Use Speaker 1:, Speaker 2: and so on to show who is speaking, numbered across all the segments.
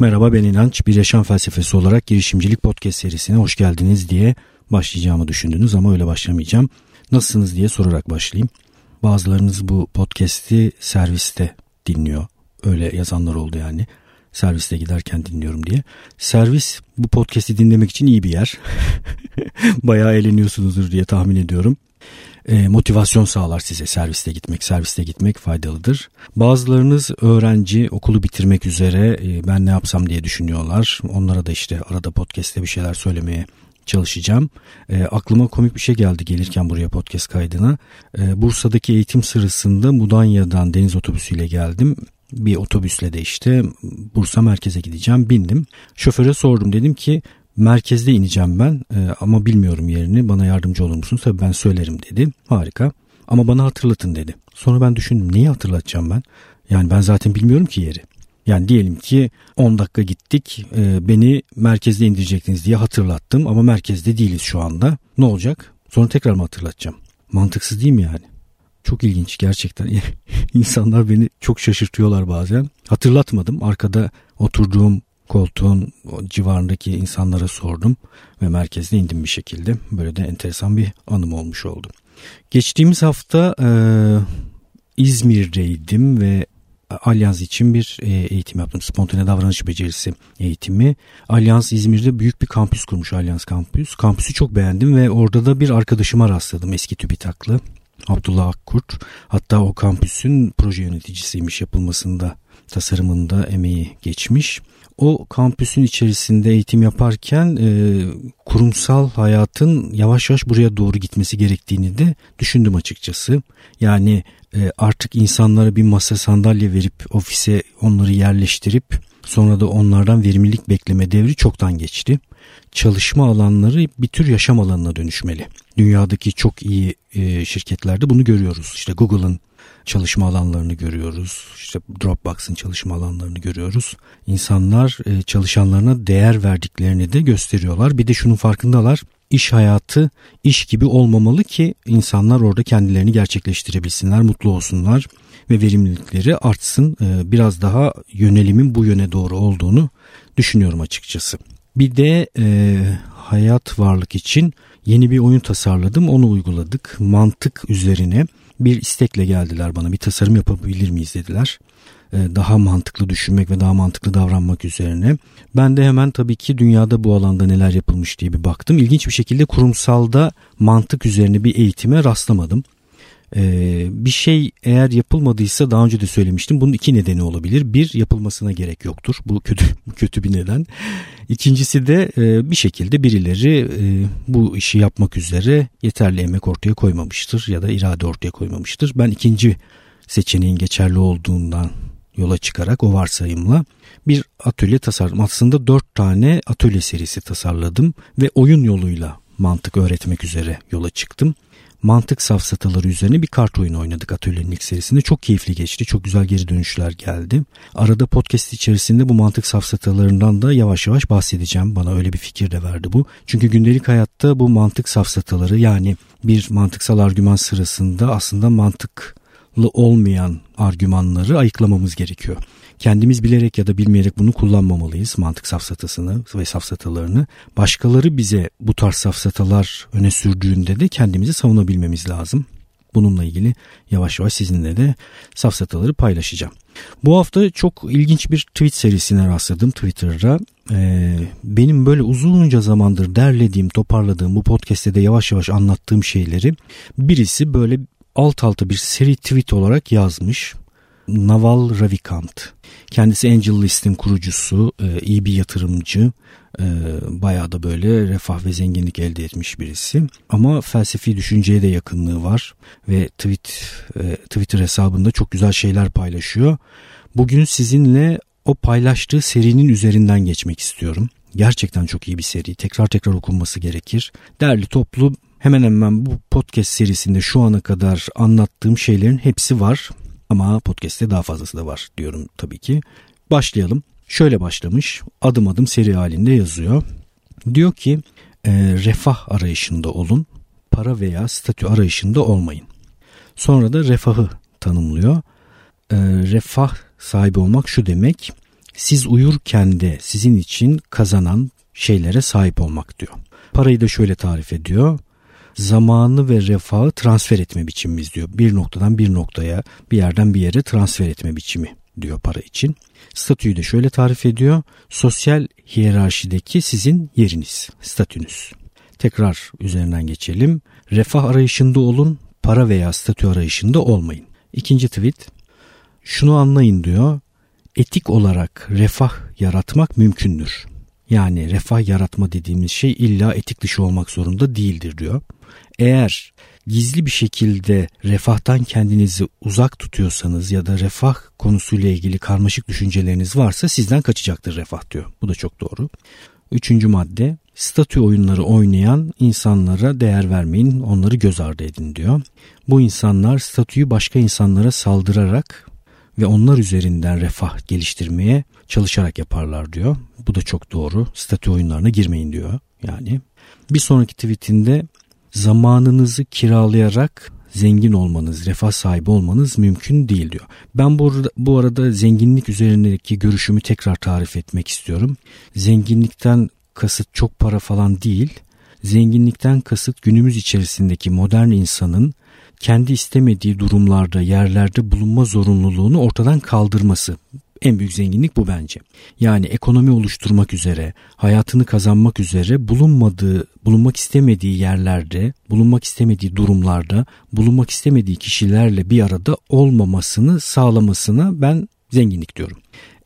Speaker 1: Merhaba ben İnanç. Bir yaşam felsefesi olarak girişimcilik podcast serisine hoş geldiniz diye başlayacağımı düşündünüz ama öyle başlamayacağım. Nasılsınız diye sorarak başlayayım. Bazılarınız bu podcast'i serviste dinliyor. Öyle yazanlar oldu yani. Serviste giderken dinliyorum diye. Servis bu podcast'i dinlemek için iyi bir yer. Bayağı eğleniyorsunuzdur diye tahmin ediyorum e, motivasyon sağlar size serviste gitmek. Serviste gitmek faydalıdır. Bazılarınız öğrenci okulu bitirmek üzere e, ben ne yapsam diye düşünüyorlar. Onlara da işte arada podcast'te bir şeyler söylemeye çalışacağım. E, aklıma komik bir şey geldi gelirken buraya podcast kaydına. E, Bursa'daki eğitim sırasında Mudanya'dan deniz otobüsüyle geldim. Bir otobüsle de işte Bursa merkeze gideceğim bindim. Şoföre sordum dedim ki merkezde ineceğim ben e, ama bilmiyorum yerini bana yardımcı olur musun? Tabii ben söylerim dedi. Harika ama bana hatırlatın dedi. Sonra ben düşündüm neyi hatırlatacağım ben? Yani ben zaten bilmiyorum ki yeri. Yani diyelim ki 10 dakika gittik e, beni merkezde indirecektiniz diye hatırlattım ama merkezde değiliz şu anda. Ne olacak? Sonra tekrar mı hatırlatacağım? Mantıksız değil mi yani? Çok ilginç gerçekten. İnsanlar beni çok şaşırtıyorlar bazen. Hatırlatmadım. Arkada oturduğum koltuğun civarındaki insanlara sordum ve merkezde indim bir şekilde. Böyle de enteresan bir anım olmuş oldu. Geçtiğimiz hafta e, İzmir'deydim ve Alyans için bir e, eğitim yaptım. Spontane davranış becerisi eğitimi. Alyans İzmir'de büyük bir kampüs kurmuş Alyans kampüs. Kampüsü çok beğendim ve orada da bir arkadaşıma rastladım eski TÜBİTAK'lı. Abdullah Akkurt. Hatta o kampüsün proje yöneticisiymiş yapılmasında, tasarımında emeği geçmiş o kampüsün içerisinde eğitim yaparken e, kurumsal hayatın yavaş yavaş buraya doğru gitmesi gerektiğini de düşündüm açıkçası. Yani e, artık insanlara bir masa sandalye verip ofise onları yerleştirip sonra da onlardan verimlilik bekleme devri çoktan geçti. Çalışma alanları bir tür yaşam alanına dönüşmeli. Dünyadaki çok iyi e, şirketlerde bunu görüyoruz. İşte Google'ın çalışma alanlarını görüyoruz. İşte Dropbox'ın çalışma alanlarını görüyoruz. İnsanlar e, çalışanlarına değer verdiklerini de gösteriyorlar. Bir de şunun farkındalar. İş hayatı iş gibi olmamalı ki insanlar orada kendilerini gerçekleştirebilsinler, mutlu olsunlar ve verimlilikleri artsın. E, biraz daha yönelimin bu yöne doğru olduğunu düşünüyorum açıkçası. Bir de e, hayat varlık için yeni bir oyun tasarladım. Onu uyguladık. Mantık üzerine bir istekle geldiler bana. Bir tasarım yapabilir miyiz dediler. Ee, daha mantıklı düşünmek ve daha mantıklı davranmak üzerine. Ben de hemen tabii ki dünyada bu alanda neler yapılmış diye bir baktım. İlginç bir şekilde kurumsalda mantık üzerine bir eğitime rastlamadım. Ee, bir şey eğer yapılmadıysa daha önce de söylemiştim bunun iki nedeni olabilir. Bir yapılmasına gerek yoktur. Bu kötü kötü bir neden. İkincisi de e, bir şekilde birileri e, bu işi yapmak üzere yeterli emek ortaya koymamıştır ya da irade ortaya koymamıştır. Ben ikinci seçeneğin geçerli olduğundan yola çıkarak o varsayımla bir atölye tasarladım. Aslında dört tane atölye serisi tasarladım ve oyun yoluyla mantık öğretmek üzere yola çıktım mantık safsataları üzerine bir kart oyunu oynadık atölyenin ilk serisinde. Çok keyifli geçti. Çok güzel geri dönüşler geldi. Arada podcast içerisinde bu mantık safsatalarından da yavaş yavaş bahsedeceğim. Bana öyle bir fikir de verdi bu. Çünkü gündelik hayatta bu mantık safsataları yani bir mantıksal argüman sırasında aslında mantıklı olmayan argümanları ayıklamamız gerekiyor kendimiz bilerek ya da bilmeyerek bunu kullanmamalıyız mantık safsatasını ve safsatalarını. Başkaları bize bu tarz safsatalar öne sürdüğünde de kendimizi savunabilmemiz lazım. Bununla ilgili yavaş yavaş sizinle de safsataları paylaşacağım. Bu hafta çok ilginç bir tweet serisine rastladım Twitter'da. Ee, benim böyle uzunca zamandır derlediğim, toparladığım bu podcast'te de yavaş yavaş anlattığım şeyleri birisi böyle alt alta bir seri tweet olarak yazmış. Naval Ravikant. Kendisi Angel List'in kurucusu, e, iyi bir yatırımcı, e, bayağı da böyle refah ve zenginlik elde etmiş birisi. Ama felsefi düşünceye de yakınlığı var ve tweet e, Twitter hesabında çok güzel şeyler paylaşıyor. Bugün sizinle o paylaştığı serinin üzerinden geçmek istiyorum. Gerçekten çok iyi bir seri. Tekrar tekrar okunması gerekir. Değerli toplu hemen hemen bu podcast serisinde şu ana kadar anlattığım şeylerin hepsi var. Ama podcast'te daha fazlası da var diyorum tabii ki. Başlayalım. Şöyle başlamış. Adım adım seri halinde yazıyor. Diyor ki e, refah arayışında olun. Para veya statü arayışında olmayın. Sonra da refahı tanımlıyor. E, refah sahibi olmak şu demek. siz uyurken de sizin için kazanan şeylere sahip olmak diyor. Parayı da şöyle tarif ediyor. Zamanı ve refahı transfer etme biçimimiz diyor. Bir noktadan bir noktaya, bir yerden bir yere transfer etme biçimi diyor para için. Statüyü de şöyle tarif ediyor. Sosyal hiyerarşideki sizin yeriniz, statünüz. Tekrar üzerinden geçelim. Refah arayışında olun, para veya statü arayışında olmayın. İkinci tweet. Şunu anlayın diyor. Etik olarak refah yaratmak mümkündür. Yani refah yaratma dediğimiz şey illa etik dışı olmak zorunda değildir diyor. Eğer gizli bir şekilde refahtan kendinizi uzak tutuyorsanız ya da refah konusuyla ilgili karmaşık düşünceleriniz varsa sizden kaçacaktır refah diyor. Bu da çok doğru. Üçüncü madde statü oyunları oynayan insanlara değer vermeyin, onları göz ardı edin diyor. Bu insanlar statüyü başka insanlara saldırarak ve onlar üzerinden refah geliştirmeye çalışarak yaparlar diyor. Bu da çok doğru. Statü oyunlarına girmeyin diyor. Yani bir sonraki tweetinde zamanınızı kiralayarak zengin olmanız, refah sahibi olmanız mümkün değil diyor. Ben bu arada, bu arada zenginlik üzerindeki görüşümü tekrar tarif etmek istiyorum. Zenginlikten kasıt çok para falan değil. Zenginlikten kasıt günümüz içerisindeki modern insanın kendi istemediği durumlarda, yerlerde bulunma zorunluluğunu ortadan kaldırması. En büyük zenginlik bu bence. Yani ekonomi oluşturmak üzere, hayatını kazanmak üzere bulunmadığı, bulunmak istemediği yerlerde, bulunmak istemediği durumlarda, bulunmak istemediği kişilerle bir arada olmamasını sağlamasına ben zenginlik diyorum.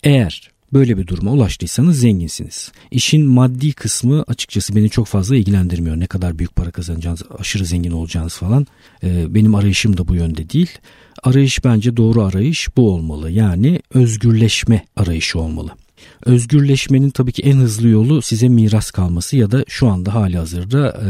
Speaker 1: Eğer böyle bir duruma ulaştıysanız zenginsiniz. İşin maddi kısmı açıkçası beni çok fazla ilgilendirmiyor. Ne kadar büyük para kazanacağınız, aşırı zengin olacağınız falan. Ee, benim arayışım da bu yönde değil. Arayış bence doğru arayış bu olmalı. Yani özgürleşme arayışı olmalı. Özgürleşmenin tabii ki en hızlı yolu size miras kalması ya da şu anda hali hazırda e,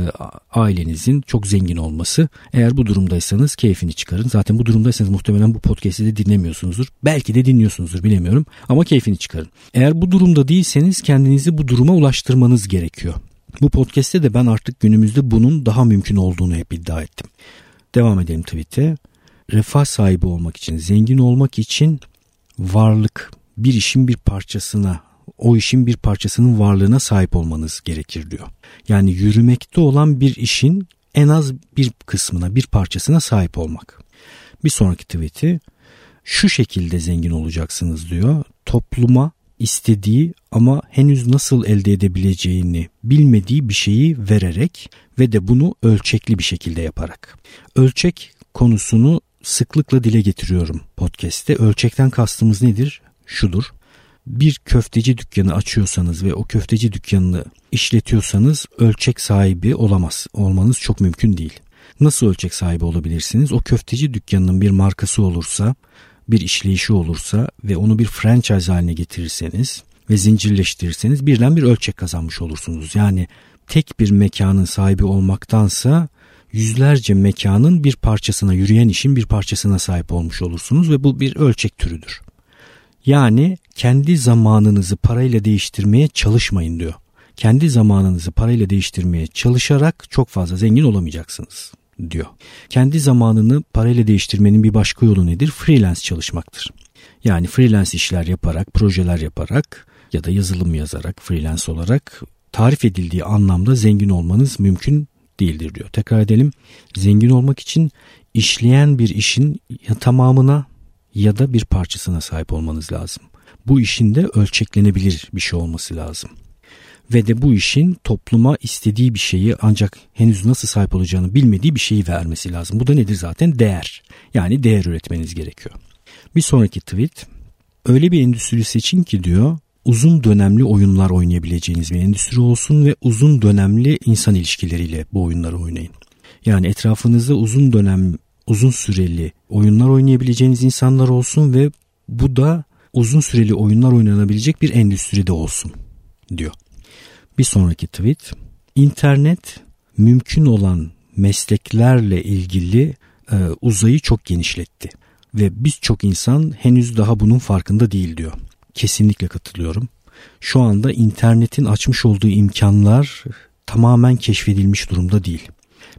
Speaker 1: ailenizin çok zengin olması. Eğer bu durumdaysanız keyfini çıkarın. Zaten bu durumdaysanız muhtemelen bu podcast'i de dinlemiyorsunuzdur. Belki de dinliyorsunuzdur bilemiyorum ama keyfini çıkarın. Eğer bu durumda değilseniz kendinizi bu duruma ulaştırmanız gerekiyor. Bu podcast'te de ben artık günümüzde bunun daha mümkün olduğunu hep iddia ettim. Devam edelim tweet'e. Refah sahibi olmak için, zengin olmak için varlık, bir işin bir parçasına o işin bir parçasının varlığına sahip olmanız gerekir diyor. Yani yürümekte olan bir işin en az bir kısmına, bir parçasına sahip olmak. Bir sonraki tweet'i şu şekilde zengin olacaksınız diyor. Topluma istediği ama henüz nasıl elde edebileceğini bilmediği bir şeyi vererek ve de bunu ölçekli bir şekilde yaparak. Ölçek konusunu sıklıkla dile getiriyorum podcast'te. Ölçekten kastımız nedir? şudur. Bir köfteci dükkanı açıyorsanız ve o köfteci dükkanını işletiyorsanız ölçek sahibi olamaz. Olmanız çok mümkün değil. Nasıl ölçek sahibi olabilirsiniz? O köfteci dükkanının bir markası olursa, bir işleyişi olursa ve onu bir franchise haline getirirseniz ve zincirleştirirseniz birden bir ölçek kazanmış olursunuz. Yani tek bir mekanın sahibi olmaktansa yüzlerce mekanın bir parçasına, yürüyen işin bir parçasına sahip olmuş olursunuz ve bu bir ölçek türüdür. Yani kendi zamanınızı parayla değiştirmeye çalışmayın diyor. Kendi zamanınızı parayla değiştirmeye çalışarak çok fazla zengin olamayacaksınız diyor. Kendi zamanını parayla değiştirmenin bir başka yolu nedir? Freelance çalışmaktır. Yani freelance işler yaparak, projeler yaparak ya da yazılım yazarak, freelance olarak tarif edildiği anlamda zengin olmanız mümkün değildir diyor. Tekrar edelim. Zengin olmak için işleyen bir işin tamamına ya da bir parçasına sahip olmanız lazım. Bu işin de ölçeklenebilir bir şey olması lazım. Ve de bu işin topluma istediği bir şeyi ancak henüz nasıl sahip olacağını bilmediği bir şeyi vermesi lazım. Bu da nedir zaten? Değer. Yani değer üretmeniz gerekiyor. Bir sonraki tweet. Öyle bir endüstri seçin ki diyor uzun dönemli oyunlar oynayabileceğiniz bir endüstri olsun ve uzun dönemli insan ilişkileriyle bu oyunları oynayın. Yani etrafınızda uzun dönem uzun süreli oyunlar oynayabileceğiniz insanlar olsun ve bu da uzun süreli oyunlar oynanabilecek bir endüstride olsun diyor. Bir sonraki tweet. İnternet mümkün olan mesleklerle ilgili e, uzayı çok genişletti ve birçok insan henüz daha bunun farkında değil diyor. Kesinlikle katılıyorum. Şu anda internetin açmış olduğu imkanlar tamamen keşfedilmiş durumda değil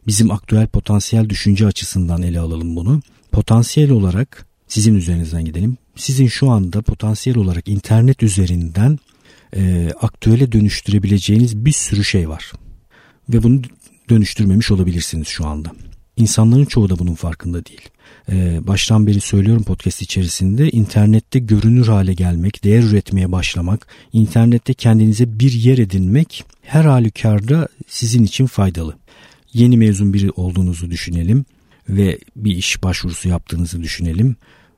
Speaker 1: bizim aktüel potansiyel düşünce açısından ele alalım bunu. Potansiyel olarak Sizin üzerinizden gidelim. Sizin şu anda potansiyel olarak internet üzerinden e, aktüele dönüştürebileceğiniz bir sürü şey var. Ve bunu dönüştürmemiş olabilirsiniz şu anda. İnsanların çoğu da bunun farkında değil. Ee, baştan beri söylüyorum podcast içerisinde internette görünür hale gelmek, değer üretmeye başlamak, internette kendinize bir yer edinmek her halükarda sizin için faydalı. Yeni mezun biri olduğunuzu düşünelim ve bir iş başvurusu yaptığınızı düşünelim.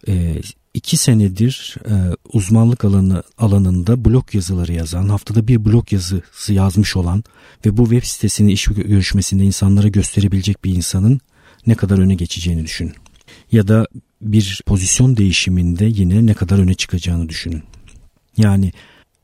Speaker 1: Ee, iki senedir e, uzmanlık alanı alanında blog yazıları yazan, haftada bir blog yazısı yazmış olan ve bu web sitesini iş görüşmesinde insanlara gösterebilecek bir insanın ne kadar öne geçeceğini düşünün. Ya da bir pozisyon değişiminde yine ne kadar öne çıkacağını düşünün. Yani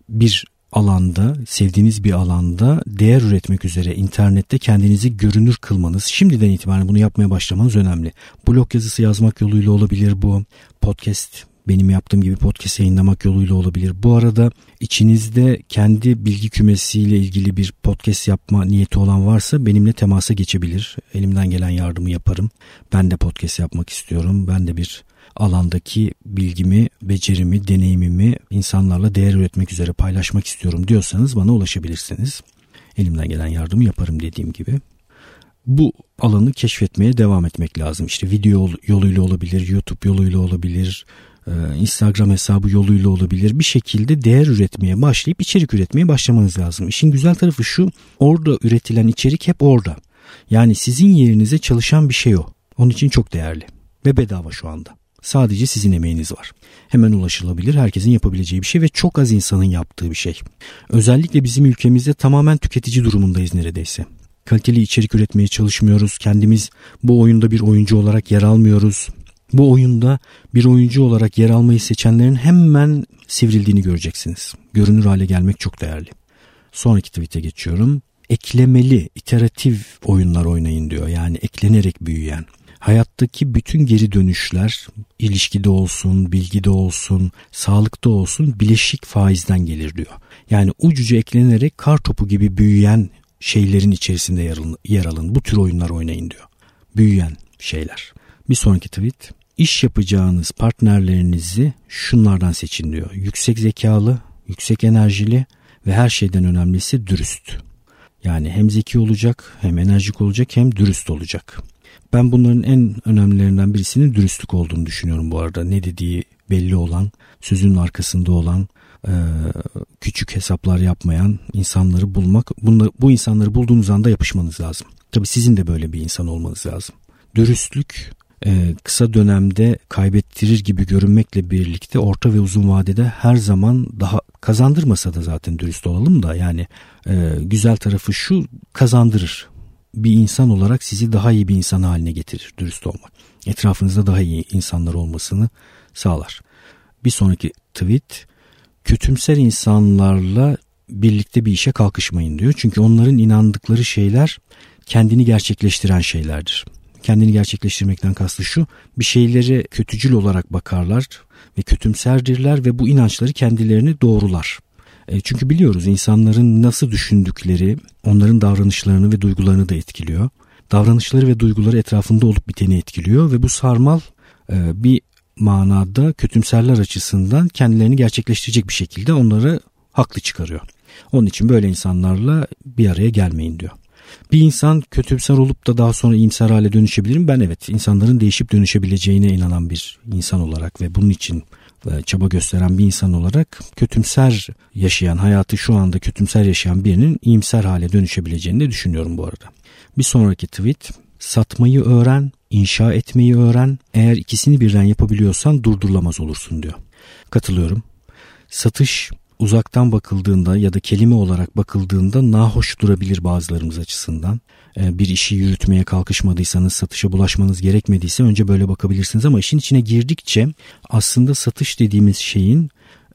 Speaker 1: bir alanda, sevdiğiniz bir alanda değer üretmek üzere internette kendinizi görünür kılmanız, şimdiden itibaren bunu yapmaya başlamanız önemli. Blog yazısı yazmak yoluyla olabilir bu. Podcast benim yaptığım gibi podcast yayınlamak yoluyla olabilir. Bu arada içinizde kendi bilgi kümesiyle ilgili bir podcast yapma niyeti olan varsa benimle temasa geçebilir. Elimden gelen yardımı yaparım. Ben de podcast yapmak istiyorum. Ben de bir alandaki bilgimi, becerimi, deneyimimi insanlarla değer üretmek üzere paylaşmak istiyorum diyorsanız bana ulaşabilirsiniz. Elimden gelen yardımı yaparım dediğim gibi. Bu alanı keşfetmeye devam etmek lazım. İşte video yoluyla olabilir, YouTube yoluyla olabilir, e, Instagram hesabı yoluyla olabilir. Bir şekilde değer üretmeye başlayıp içerik üretmeye başlamanız lazım. İşin güzel tarafı şu, orada üretilen içerik hep orada. Yani sizin yerinize çalışan bir şey o. Onun için çok değerli ve bedava şu anda. Sadece sizin emeğiniz var. Hemen ulaşılabilir, herkesin yapabileceği bir şey ve çok az insanın yaptığı bir şey. Özellikle bizim ülkemizde tamamen tüketici durumundayız neredeyse. Kaliteli içerik üretmeye çalışmıyoruz. Kendimiz bu oyunda bir oyuncu olarak yer almıyoruz. Bu oyunda bir oyuncu olarak yer almayı seçenlerin hemen sivrildiğini göreceksiniz. Görünür hale gelmek çok değerli. Sonraki tweet'e geçiyorum. Eklemeli, iteratif oyunlar oynayın diyor. Yani eklenerek büyüyen hayattaki bütün geri dönüşler ilişkide olsun, bilgide olsun, sağlıkta olsun bileşik faizden gelir diyor. Yani ucuca eklenerek kar topu gibi büyüyen şeylerin içerisinde yer alın, yer alın. Bu tür oyunlar oynayın diyor. Büyüyen şeyler. Bir sonraki tweet. İş yapacağınız partnerlerinizi şunlardan seçin diyor. Yüksek zekalı, yüksek enerjili ve her şeyden önemlisi dürüst. Yani hem zeki olacak, hem enerjik olacak, hem dürüst olacak. Ben bunların en önemlilerinden birisinin dürüstlük olduğunu düşünüyorum bu arada. Ne dediği belli olan, sözünün arkasında olan, e, küçük hesaplar yapmayan insanları bulmak. Bunları, bu insanları bulduğunuz anda yapışmanız lazım. Tabii sizin de böyle bir insan olmanız lazım. Dürüstlük e, kısa dönemde kaybettirir gibi görünmekle birlikte orta ve uzun vadede her zaman daha kazandırmasa da zaten dürüst olalım da yani e, güzel tarafı şu kazandırır bir insan olarak sizi daha iyi bir insan haline getirir dürüst olmak. Etrafınızda daha iyi insanlar olmasını sağlar. Bir sonraki tweet kötümser insanlarla birlikte bir işe kalkışmayın diyor. Çünkü onların inandıkları şeyler kendini gerçekleştiren şeylerdir. Kendini gerçekleştirmekten kastı şu bir şeyleri kötücül olarak bakarlar ve kötümserdirler ve bu inançları kendilerini doğrular. E, çünkü biliyoruz insanların nasıl düşündükleri onların davranışlarını ve duygularını da etkiliyor. Davranışları ve duyguları etrafında olup biteni etkiliyor ve bu sarmal e, bir manada kötümserler açısından kendilerini gerçekleştirecek bir şekilde onları haklı çıkarıyor. Onun için böyle insanlarla bir araya gelmeyin diyor. Bir insan kötümser olup da daha sonra iyimser hale dönüşebilir mi? Ben evet insanların değişip dönüşebileceğine inanan bir insan olarak ve bunun için çaba gösteren bir insan olarak kötümser yaşayan hayatı şu anda kötümser yaşayan birinin iyimser hale dönüşebileceğini de düşünüyorum bu arada. Bir sonraki tweet satmayı öğren, inşa etmeyi öğren. Eğer ikisini birden yapabiliyorsan durdurulamaz olursun diyor. Katılıyorum. Satış uzaktan bakıldığında ya da kelime olarak bakıldığında nahoş durabilir bazılarımız açısından. Ee, bir işi yürütmeye kalkışmadıysanız, satışa bulaşmanız gerekmediyse önce böyle bakabilirsiniz ama işin içine girdikçe aslında satış dediğimiz şeyin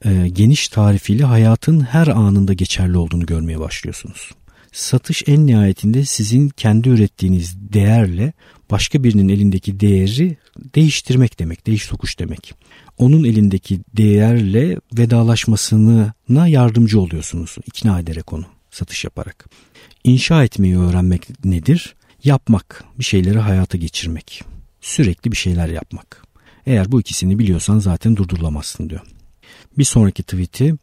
Speaker 1: e, geniş tarifiyle hayatın her anında geçerli olduğunu görmeye başlıyorsunuz. Satış en nihayetinde sizin kendi ürettiğiniz değerle başka birinin elindeki değeri değiştirmek demek, değiş tokuş demek. Onun elindeki değerle vedalaşmasına yardımcı oluyorsunuz ikna ederek onu satış yaparak. İnşa etmeyi öğrenmek nedir? Yapmak, bir şeyleri hayata geçirmek. Sürekli bir şeyler yapmak. Eğer bu ikisini biliyorsan zaten durdurulamazsın diyor. Bir sonraki tweet'i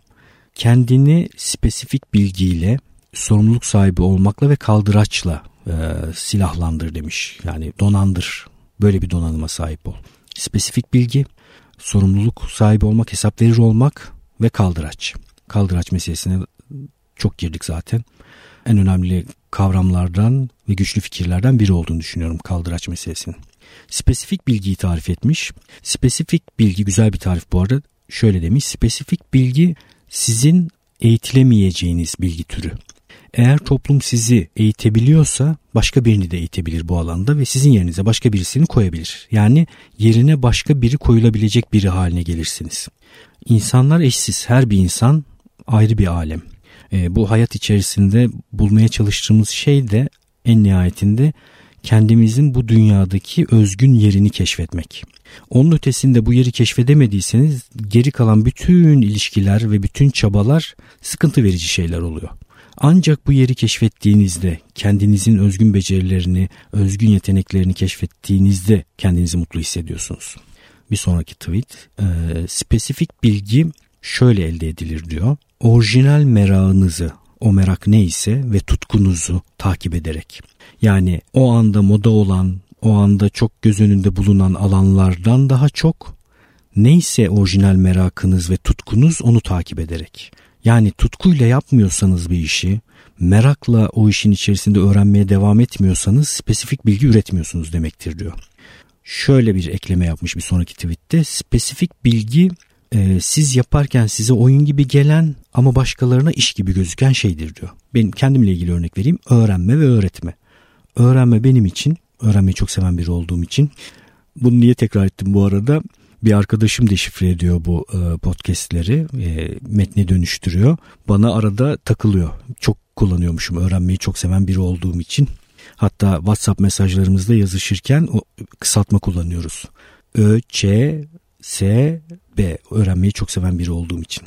Speaker 1: kendini spesifik bilgiyle sorumluluk sahibi olmakla ve kaldıraçla e, silahlandır demiş. Yani donandır. Böyle bir donanıma sahip ol. Spesifik bilgi, sorumluluk sahibi olmak, hesap verir olmak ve kaldıraç. Kaldıraç meselesine çok girdik zaten. En önemli kavramlardan ve güçlü fikirlerden biri olduğunu düşünüyorum kaldıraç meselesinin. Spesifik bilgiyi tarif etmiş. Spesifik bilgi güzel bir tarif bu arada. Şöyle demiş. Spesifik bilgi sizin eğitilemeyeceğiniz bilgi türü. Eğer toplum sizi eğitebiliyorsa başka birini de eğitebilir bu alanda ve sizin yerinize başka birisini koyabilir. Yani yerine başka biri koyulabilecek biri haline gelirsiniz. İnsanlar eşsiz. Her bir insan ayrı bir alem. E, bu hayat içerisinde bulmaya çalıştığımız şey de en nihayetinde kendimizin bu dünyadaki özgün yerini keşfetmek. Onun ötesinde bu yeri keşfedemediyseniz geri kalan bütün ilişkiler ve bütün çabalar sıkıntı verici şeyler oluyor. Ancak bu yeri keşfettiğinizde, kendinizin özgün becerilerini, özgün yeteneklerini keşfettiğinizde kendinizi mutlu hissediyorsunuz. Bir sonraki tweet, e, spesifik bilgi şöyle elde edilir diyor. Orijinal merakınızı, o merak neyse ve tutkunuzu takip ederek. Yani o anda moda olan, o anda çok göz önünde bulunan alanlardan daha çok neyse orijinal merakınız ve tutkunuz onu takip ederek. Yani tutkuyla yapmıyorsanız bir işi, merakla o işin içerisinde öğrenmeye devam etmiyorsanız spesifik bilgi üretmiyorsunuz demektir diyor. Şöyle bir ekleme yapmış bir sonraki tweette. Spesifik bilgi e, siz yaparken size oyun gibi gelen ama başkalarına iş gibi gözüken şeydir diyor. Benim kendimle ilgili örnek vereyim. Öğrenme ve öğretme. Öğrenme benim için, öğrenmeyi çok seven biri olduğum için. Bunu niye tekrar ettim bu arada? Bir arkadaşım deşifre ediyor bu e, podcastleri e, metne dönüştürüyor. Bana arada takılıyor. Çok kullanıyormuşum öğrenmeyi çok seven biri olduğum için. Hatta whatsapp mesajlarımızda yazışırken o kısaltma kullanıyoruz. Ö, Ç, S, B öğrenmeyi çok seven biri olduğum için.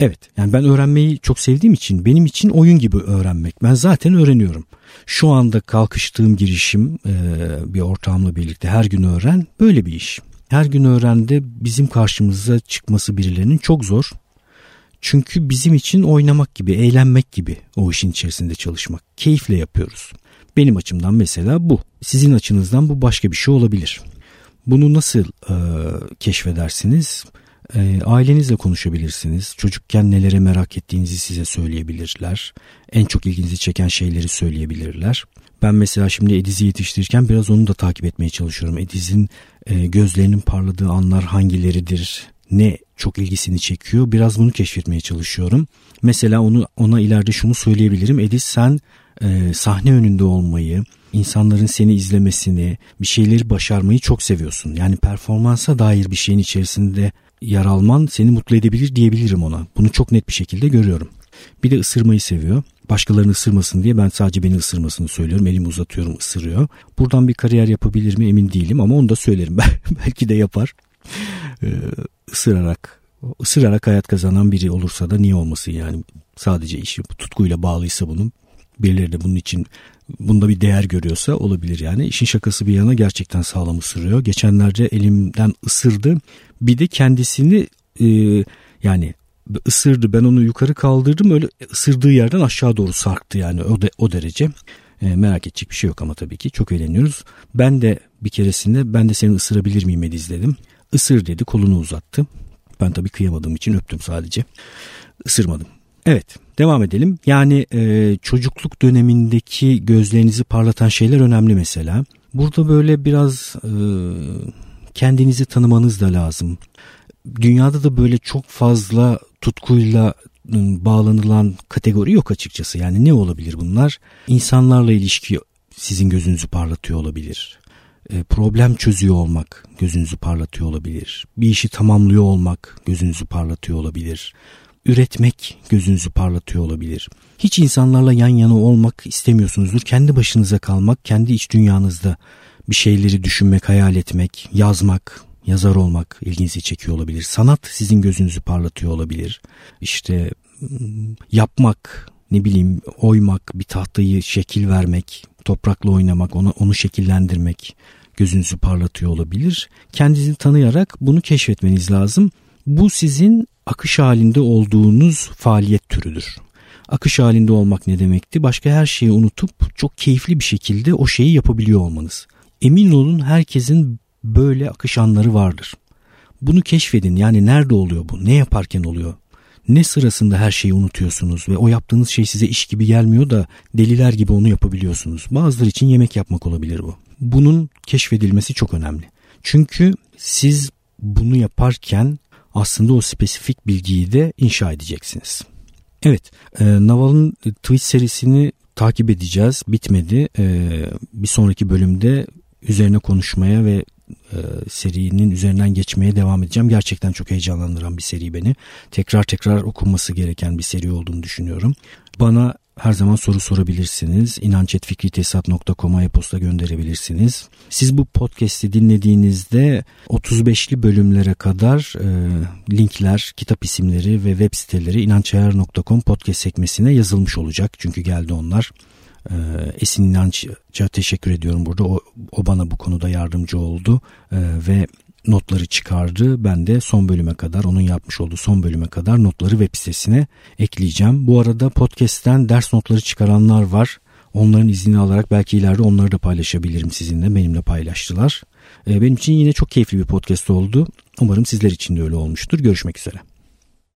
Speaker 1: Evet yani ben öğrenmeyi çok sevdiğim için benim için oyun gibi öğrenmek. Ben zaten öğreniyorum. Şu anda kalkıştığım girişim e, bir ortağımla birlikte her gün öğren böyle bir iş her gün öğrende bizim karşımıza çıkması birilerinin çok zor. Çünkü bizim için oynamak gibi, eğlenmek gibi o işin içerisinde çalışmak. Keyifle yapıyoruz. Benim açımdan mesela bu. Sizin açınızdan bu başka bir şey olabilir. Bunu nasıl e, keşfedersiniz? E, ailenizle konuşabilirsiniz. Çocukken nelere merak ettiğinizi size söyleyebilirler. En çok ilginizi çeken şeyleri söyleyebilirler. Ben mesela şimdi Ediz'i yetiştirirken biraz onu da takip etmeye çalışıyorum. Ediz'in e, gözlerinin parladığı anlar hangileridir? Ne çok ilgisini çekiyor? Biraz bunu keşfetmeye çalışıyorum. Mesela onu ona ileride şunu söyleyebilirim. Ediz sen e, sahne önünde olmayı, insanların seni izlemesini, bir şeyleri başarmayı çok seviyorsun. Yani performansa dair bir şeyin içerisinde yer alman seni mutlu edebilir diyebilirim ona. Bunu çok net bir şekilde görüyorum. Bir de ısırmayı seviyor. Başkalarını ısırmasın diye ben sadece beni ısırmasını söylüyorum. Elimi uzatıyorum ısırıyor. Buradan bir kariyer yapabilir mi emin değilim ama onu da söylerim. Belki de yapar. Ee, ısırarak hayat kazanan biri olursa da niye olmasın yani. Sadece işi tutkuyla bağlıysa bunun birileri de bunun için bunda bir değer görüyorsa olabilir yani. İşin şakası bir yana gerçekten sağlam ısırıyor. Geçenlerde elimden ısırdı. Bir de kendisini e, yani ısırdı ben onu yukarı kaldırdım öyle ısırdığı yerden aşağı doğru sarktı yani o, de, o derece. E, merak edecek bir şey yok ama tabii ki çok eğleniyoruz. Ben de bir keresinde ben de seni ısırabilir miyim Ediz dedim. Isır dedi kolunu uzattı. Ben tabii kıyamadığım için öptüm sadece. Isırmadım. Evet devam edelim. Yani e, çocukluk dönemindeki gözlerinizi parlatan şeyler önemli mesela. Burada böyle biraz e, kendinizi tanımanız da lazım. Dünyada da böyle çok fazla tutkuyla ıı, bağlanılan kategori yok açıkçası. Yani ne olabilir bunlar? İnsanlarla ilişki sizin gözünüzü parlatıyor olabilir. E, problem çözüyor olmak gözünüzü parlatıyor olabilir. Bir işi tamamlıyor olmak gözünüzü parlatıyor olabilir. Üretmek gözünüzü parlatıyor olabilir. Hiç insanlarla yan yana olmak istemiyorsunuzdur. Kendi başınıza kalmak, kendi iç dünyanızda bir şeyleri düşünmek, hayal etmek, yazmak, yazar olmak ilginizi çekiyor olabilir. Sanat sizin gözünüzü parlatıyor olabilir. İşte yapmak, ne bileyim oymak, bir tahtayı şekil vermek, toprakla oynamak, onu, onu şekillendirmek, gözünüzü parlatıyor olabilir. Kendinizi tanıyarak bunu keşfetmeniz lazım. Bu sizin akış halinde olduğunuz faaliyet türüdür. Akış halinde olmak ne demekti? Başka her şeyi unutup çok keyifli bir şekilde o şeyi yapabiliyor olmanız. Emin olun herkesin böyle akış anları vardır. Bunu keşfedin yani nerede oluyor bu? Ne yaparken oluyor? Ne sırasında her şeyi unutuyorsunuz ve o yaptığınız şey size iş gibi gelmiyor da deliler gibi onu yapabiliyorsunuz. Bazıları için yemek yapmak olabilir bu. Bunun keşfedilmesi çok önemli. Çünkü siz bunu yaparken aslında o spesifik bilgiyi de inşa edeceksiniz. Evet, e, Naval'ın tweet serisini takip edeceğiz. Bitmedi. E, bir sonraki bölümde üzerine konuşmaya ve e, serinin üzerinden geçmeye devam edeceğim. Gerçekten çok heyecanlandıran bir seri beni. Tekrar tekrar okunması gereken bir seri olduğunu düşünüyorum. Bana her zaman soru sorabilirsiniz. İnancetfikritesat.com'a e-posta gönderebilirsiniz. Siz bu podcast'i dinlediğinizde 35'li bölümlere kadar e, linkler, kitap isimleri ve web siteleri inançayar.com podcast sekmesine yazılmış olacak. Çünkü geldi onlar. Ee, Esin İnanç'a teşekkür ediyorum burada. O, o bana bu konuda yardımcı oldu ee, ve notları çıkardı. Ben de son bölüme kadar onun yapmış olduğu son bölüme kadar notları web sitesine ekleyeceğim. Bu arada podcast'ten ders notları çıkaranlar var. Onların iznini alarak belki ileride onları da paylaşabilirim sizinle. Benimle paylaştılar. Ee, benim için yine çok keyifli bir podcast oldu. Umarım sizler için de öyle olmuştur. Görüşmek üzere.